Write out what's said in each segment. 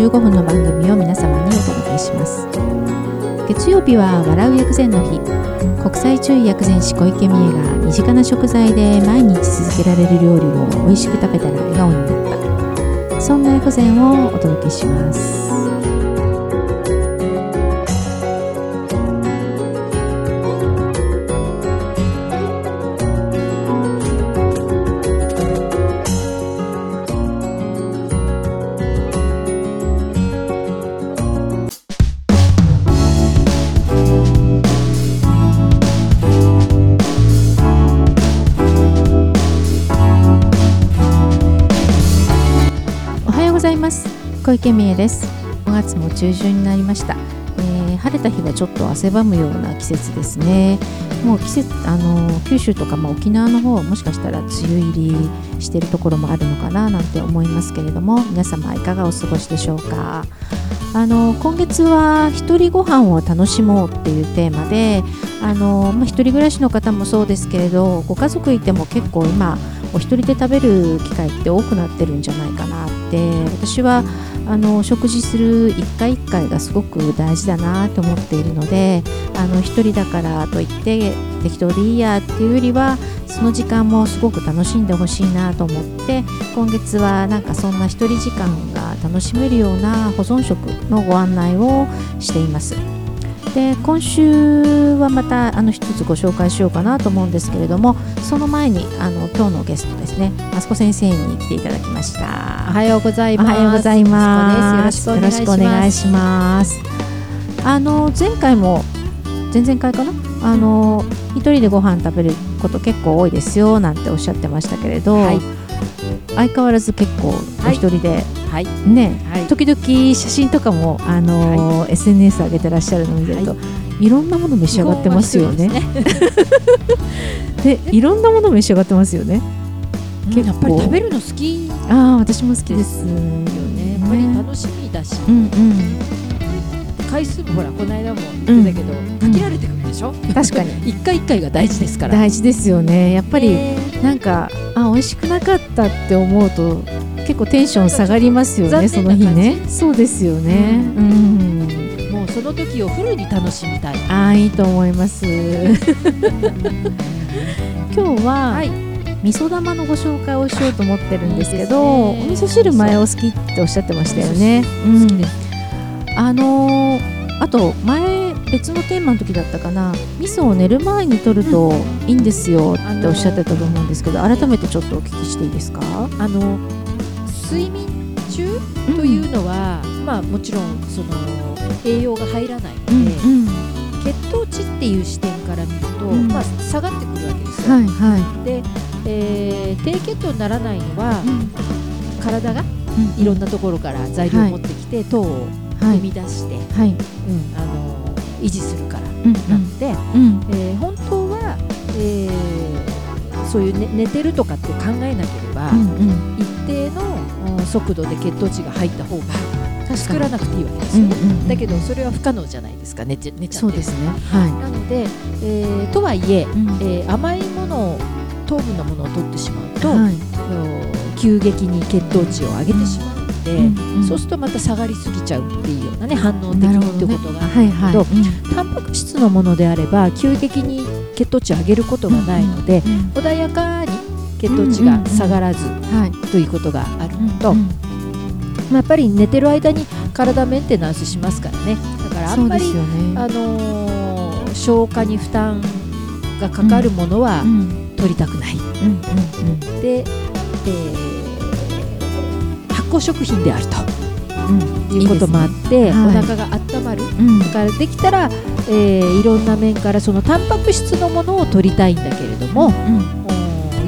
15分の番組を皆様にお届けします。月曜日は笑う薬膳の日。国際中医薬膳師小池美恵が身近な食材で毎日続けられる料理を美味しく食べたら笑顔になった。そんな薬膳をお届けします。ございます。小池美恵です。5月も中旬になりました、えー晴れた日はちょっと汗ばむような季節ですね。もう季節あの九州とか、まあ、沖縄の方はもしかしたら梅雨入りしているところもあるのかななんて思いますけれども皆様いかがお過ごしでしょうか。あの今月は一人ご飯を楽しもうっていうテーマであの、まあ、一人暮らしの方もそうですけれどご家族いても結構今お一人で食べる機会って多くなってるんじゃないかなて私はあの食事する一回一回がすごく大事だなと思っているのであの一人だからといって適当でいいやっていうよりはその時間もすごく楽しんでほしいなと思って今月はなんかそんな1人時間が楽しめるような保存食のご案内をしています。で今週はまたあの一つご紹介しようかなと思うんですけれどもその前にあの今日のゲストですねマスコ先生に来ていただきましたおはようございます。おはようございます。よろしくお願いします。よろしくお願いします。あの前回も前々回かな？あの一人でご飯食べること結構多いですよなんておっしゃってましたけれど、はい相変わらず結構お一人で、はい。ね、はい時々写真とかもあの、SNS 上げてらっしゃるのを見てると、、はいろんなもの召し上がってますよね。ね。でいろんなもの召し上がってますよね。結構やっぱり食べるの好きよああ私も好きです。ね。やっぱり楽しみだし、うんうん。回数もほらこの間も言ってたけど、限られてくるでしょ？確かに。一回一回が大事ですから。大事ですよね。やっぱり、ね。なんかあ美味しくなかったって思うと結構テンション下がりますよね残その日ね。そうですよね。ううん、もうその時をフルに楽しみたい。ああいいと思います。今日は、はい。味噌玉のご紹介をしようと思ってるんですけどいいね。お味噌汁前お好きっておっしゃってましたよね。好きです。あのーあと前別のテーマの時だったかな。味噌を寝る前に取るといいんですよっておっしゃってたと思うんですけど改めてちょっとお聞きしていいですか？あの睡眠中というのは、まあもちろんその栄養が入らないので、うんうん。血糖値っていう視点から見ると、うん。まあ、下がってくるわけですよ。はいはで、えー低血糖にならないのは、い、体がうん。いろんなところから材料を持ってきて、糖をはい生み出して、はい。うんあの維持するからうんなので、うん。えー本当は、えーそういう、ね、寝てるとかって考えなければ、うんうん。一定のうん速度で血糖値が入った方が確作らなくていいわけですうんよね。うん。だけどそれは不可能じゃないですか寝ち寝ちゃって。そうですね。はなので、えーとはいえい、うん。えー甘いものを糖分のものを取ってしまうと、はい。お急激に血糖値を上げてしまう。ので、うんうん。そうするとまた下がりすぎちゃうっていうようなね反応的ってことが、はいはい。とうん。タンパク質のものであれば急激に血糖値を上げることがないので、うん穏やかに血糖値が下がらずはい。ということがあるのと、うんまあやっぱり寝てる間に体メンテナンスしますからね。だからあんまり、ね。あのー消化に負担がかかるものはうん。取りたくない、うんうん。で、えー発酵食品であると。うん。いうこともあってはい。お腹が温まる。うん。だからできたら、えーいろんな面からそのタンパク質のものを取りたいんだけれども、うん。うん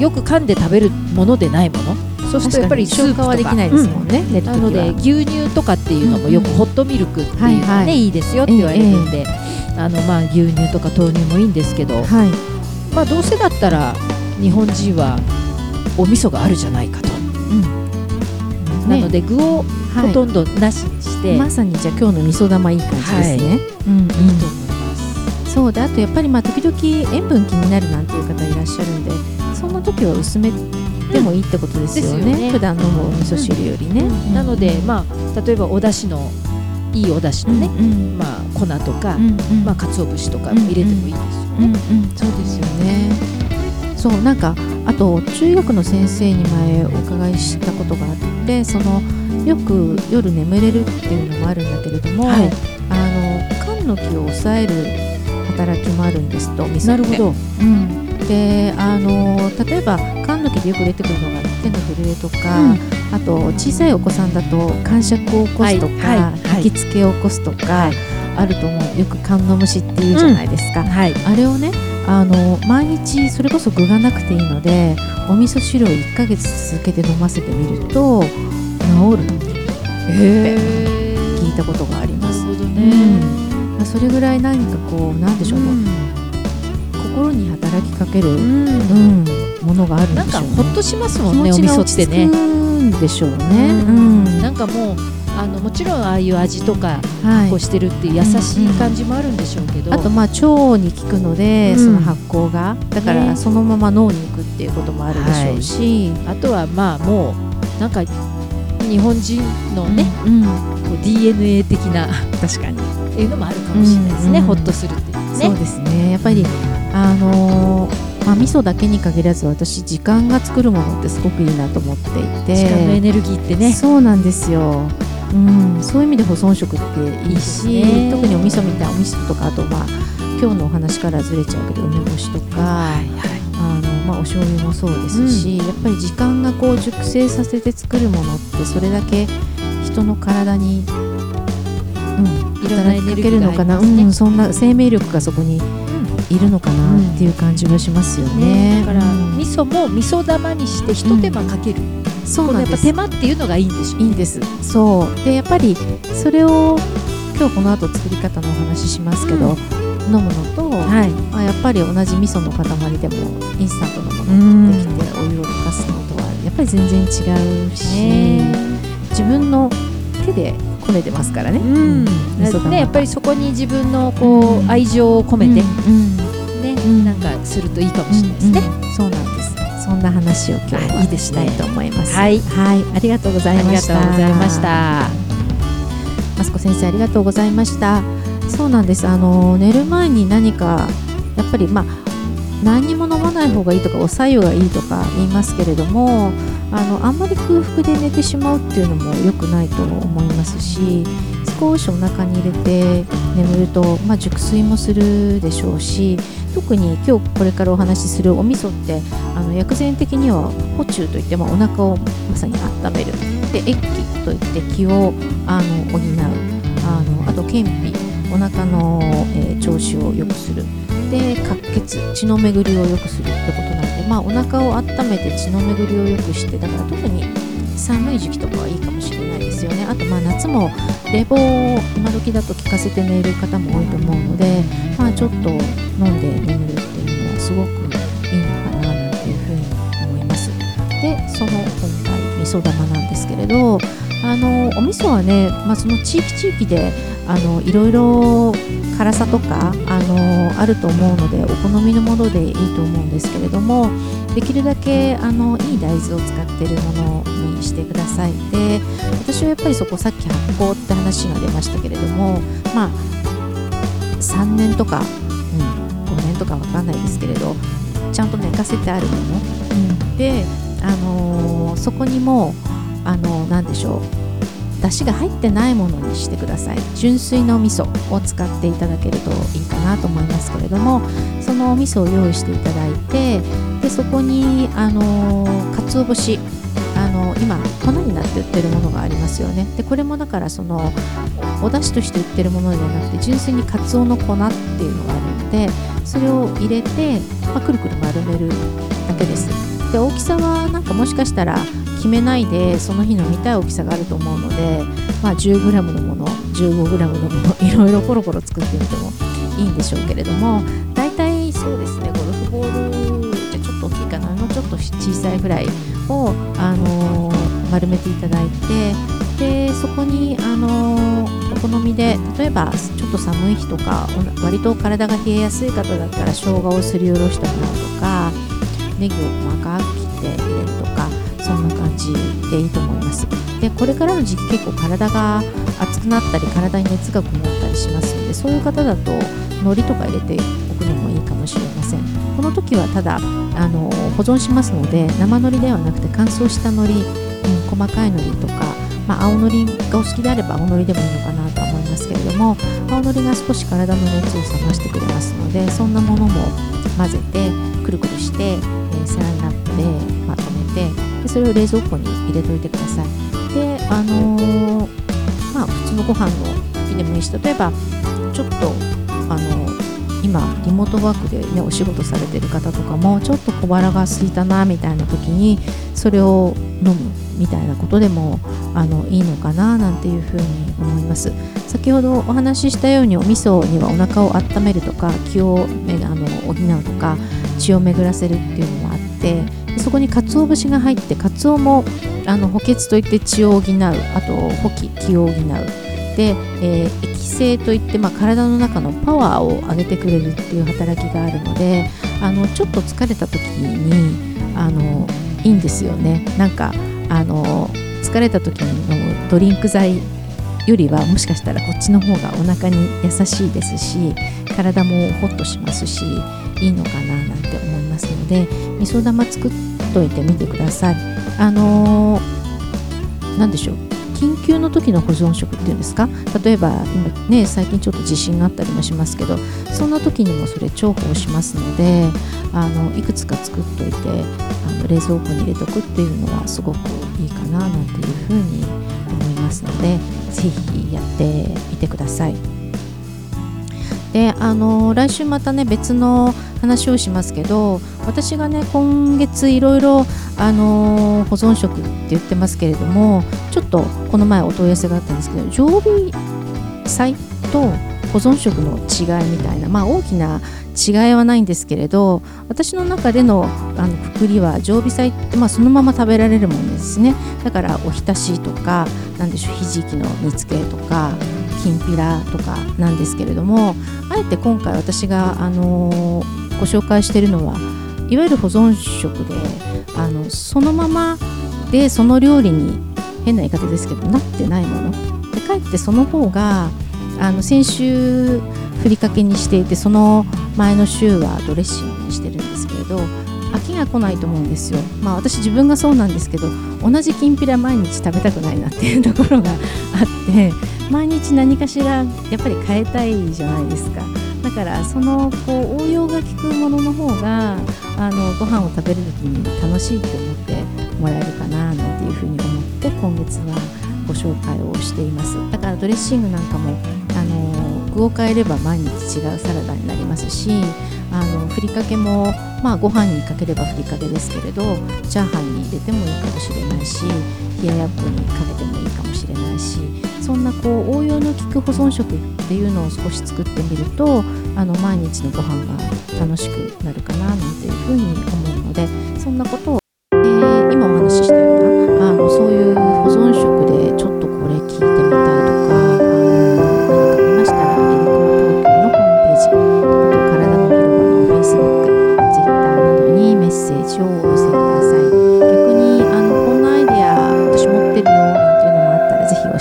よく噛んで食べるものでないもの。そうするとやっぱり消化はできないですもんね寝る時は。なので牛乳とかっていうのもよくホットミルクっていうのがね、はいはい。いいですよって言われるんで、あのまあ牛乳とか豆乳もいいんですけど、はい。まあどうせだったら日本人はお味噌があるじゃないかと、うんなので具をはいほとんどなしにして、まさにじゃあ今日の味噌玉いい感じですね、うんうん。いいと思います。そうであとやっぱりまあ時々塩分気になるなんていう方いらっしゃるんでそんな時は薄めってもいいってことですよね,、ですよね。普段飲むお味噌汁よりね、うんなのでまあ例えばお出汁のいいお出汁のね、うんまあ粉とか、うんうん。まあ鰹節とかも入れてもいいですようんうん。ね。そうですよねそうなんかあと中医学の先生に前お伺いしたことがあってそのよく夜眠れるっていうのもあるんだけれども、はい。あの肝の気を抑える働きもあるんですとなるほど。うん、であの例えば肝の気でよく出てくるのが手の震えとか、あと小さいお子さんだと感触を起こすとか、はい。はい。はい。引きつけを起こすとか、はい。あると思う。よく肝の虫っていうじゃないですか、はい。あれをねあの毎日それこそ具がなくていいのでお味噌汁を1ヶ月続けて飲ませてみると治るってへ聞いたことがあります。なるほどうね。んそれぐらい何かこうなんでしょうね、心に働きかける、ううんん。ものがあるんなんでしょうね。かほっとしますも気んね、お味噌ってね。でしょうね。ううんんなんかもうあのもちろんああいう味とかはい。こうしてるっていう優しい感じもあるんでしょうけど、あとまあ腸に効くので、うん。その発酵が。だからね。そのまま脳に行くっていうこともあるでしょうし、あとはまあもうなんか日本人のね、うん、こう DNA 的な確かに。っていうのもあるかもしれないですね、うんほっとするっていうね。そうですね。やっぱりあのーまあ味噌だけに限らず私時間が作るものってすごくいいなと思っていて。時間のエネルギーってね。そうなんですよ、うん、そういう意味で保存食っていいしね。特にお味噌みたいなお味噌とかあとまあ今日のお話からずれちゃうけど梅干しとか、あのまあ、お醤油もそうですし、やっぱり時間がこう熟成させて作るものってそれだけ人の体に、うん、働きかけるのかな、ねうん、そんな生命力がそこにいるのかな？っていう感じはしますよね。ねだから、うん。味噌も味噌玉にして一手間かける、そうなんです。手間っていうのがいいんでしょういいんです。そう。でやっぱりそれを今日この後作り方のお話ししますけど、飲むのと、はい。まあ、やっぱり同じ味噌の塊でもインスタントのものを持ってきてお湯を溶かすのとはやっぱり全然違うし、ね。自分の手でこねてますからね。うん。ね。やっぱりそこに自分のこう、うん。愛情を込めて、うん。ね、ん。なんかするといいかもしれないですね。うんうん。そうなんですそんな話を今日あはしたいと思います。はいはい、ありがとうございありがました。とうございました。マスコ先生ありがとうございましたそうなんですあの寝る前に何かやっぱりまあ何にも飲まない方がいいとかお白湯がいいとか言いますけれどもあのあんまり空腹で寝てしまうっていうのも良くないと思いますし少しお腹に入れて眠ると、まあ、熟睡もするでしょうし特に今日これからお話しするお味噌ってあの薬膳的には補中といって、まあ、お腹をまさに温める。で液気といって気をあの補う。あのあと健脾お腹の、えー調子を良くする。で活血。血の巡りを良くするってことなんで、まあ、お腹を温めて血の巡りを良くしてだから特に寒い時期とかはいいかもしれないですよね。あとまあ夏も冷房を今時だと効かせて寝る方も多いと思うので、まあ、ちょっと飲んで眠るっていうのはすごくいいのかななんていうふうに思います。でその今回味噌玉なんですけれどあのお味噌はね、まあ、その地域地域であのいろいろ辛さとかあのあると思うのでお好みのものでいいと思うんですけれどもできるだけあのいい大豆を使っているものにしてください。で私はやっぱりそこさっき発酵って話が出ましたけれどもまあ3年とか、うん、5年とかわかんないですけれどちゃんと寝かせてあるもの、うん、で、あのーそこにもあのなんでしょう出汁が入ってないものにしてください。純粋なお味噌を使っていただけるといいかなと思いますけれどもそのお味噌を用意していただいてでそこにあの鰹節あの今粉になって売ってるものがありますよね。でこれもだからそのお出汁として売ってるものじゃなくて純粋に鰹の粉っていうのがあるのでそれを入れて、まあ、くるくる丸めるだけです。で大きさはなんかもしかしたら決めないでその日の見たい大きさがあると思うので、まあ、10g のもの 15g のもの いろいろコロコロ作ってみてもいいんでしょうけれども大体そうですねゴルフボールじゃちょっと大きいかなもうちょっと小さいぐらいを、あのー丸めていただいてでそこに、あのーお好みで例えばちょっと寒い日とか割と体が冷えやすい方だったら生姜をすりおろしてもらうとかネギを細かく切って入れるとかそんな感じでいいと思います。でこれからの時期結構体が熱くなったり体に熱がこもったりしますのでそういう方だと海苔とか入れておくのもいいかもしれません。この時はただあの保存しますので生海苔ではなくて乾燥した海苔、うん、細かい海苔とか、まあ、青海苔がお好きであれば青海苔でもいいのかなとは思いますけれども青海苔が少し体の熱を冷ましてくれますのでそんなものも混ぜてくるくるして、えー、サランラップでまとめてでそれを冷蔵庫に入れといてください。であのー、まあ普通のご飯の時でもいいし例えばちょっとあの今リモートワークで、ね、お仕事されてる方とかもちょっと小腹が空いたなみたいな時にそれを飲むみたいなことでもあのいいのかななんていうふうに思います。先ほどお話ししたようにお味噌にはお腹を温めるとか気をあの補うとか血を巡らせるっていうのもあってそこに鰹節が入って鰹もあの補欠といって血を補う。あと補気気を補う。で、えー、液性といって、まあ、体の中のパワーを上げてくれるっていう働きがあるのであのちょっと疲れた時にあのいいんですよね。なんかあの疲れた時に飲むドリンク剤よりはもしかしたらこっちの方がお腹に優しいですし体もホッとしますしいいのかななんて思いますので味噌玉作ってといてみてください。あの何でしょう。緊急の時の保存食っていうんですか？例えば今ね最近ちょっと地震があったりもしますけどそんな時にもそれ重宝しますのであのいくつか作っといてあの冷蔵庫に入れとくっていうのはすごくいいかななんていうふうに思いますので是非やってみてください。であの来週またね別の話をしますけど私がね今月いろいろあの保存食って言ってますけれどもちょっとこの前お問い合わせがあったんですけど常備菜と保存食の違いみたいなまあ大きな違いはないんですけれど私の中でのあのくくりは常備菜って、まあ、そのまま食べられるものですね。だからおひたしとかなんでしょうひじきの煮つけとかきんぴらとかなんですけれどもえて今回私が、あの、ご紹介しているのはいわゆる保存食であのそのままでその料理に変な言い方ですけどなってないもの。でかえってその方があの先週ふりかけにしていてその前の週はドレッシングにしてるんですけれど飽きが来ないと思うんですよ。まあ私自分がそうなんですけど同じきんぴら毎日食べたくないなっていうところがあって毎日何かしらやっぱり変えたいじゃないですか。だからそのこう応用が効くものの方があのご飯を食べる時に楽しいと思ってもらえるかななんていうふうに思って今月はご紹介をしています。だからドレッシングなんかも具を変えれば毎日違うサラダになりますしあのふりかけもまあご飯にかければふりかけですけれどチャーハンに入れてもいいかもしれないし冷ややっこにかけてもいいかもしれないしそんなこう応用の効く保存食っていうのを少し作ってみるとあの毎日のご飯が楽しくなるかななんていうふうに思うのでそんなことを、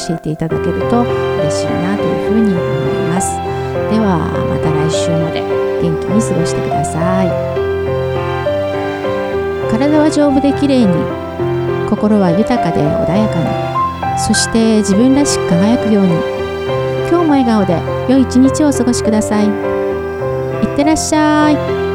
教えていただけると嬉しいなというふうに思います。ではまた来週まで元気に過ごしてください。体は丈夫で綺麗に心は豊かで穏やかにそして自分らしく輝くように今日も笑顔で良い一日をお過ごしください。いってらっしゃい。